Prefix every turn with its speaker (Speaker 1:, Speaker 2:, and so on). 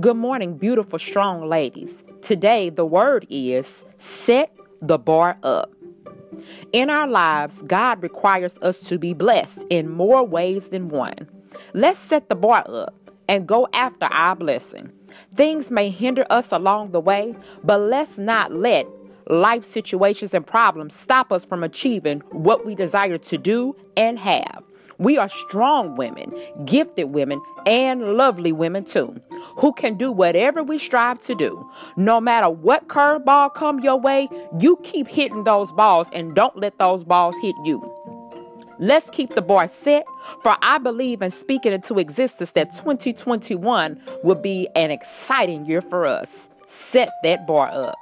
Speaker 1: Good morning, beautiful, strong ladies. Today, the word is set the bar up. In our lives, God requires us to be blessed in more ways than one. Let's set the bar up and go after our blessing. Things may hinder us along the way, but let's not let life situations and problems stop us from achieving what we desire to do and have. We are strong women, gifted women, and lovely women too, who can do whatever we strive to do. No matter what curveball come your way, you keep hitting those balls and don't let those balls hit you. Let's keep the bar set, for I believe in speaking into existence that 2021 will be an exciting year for us. Set that bar up.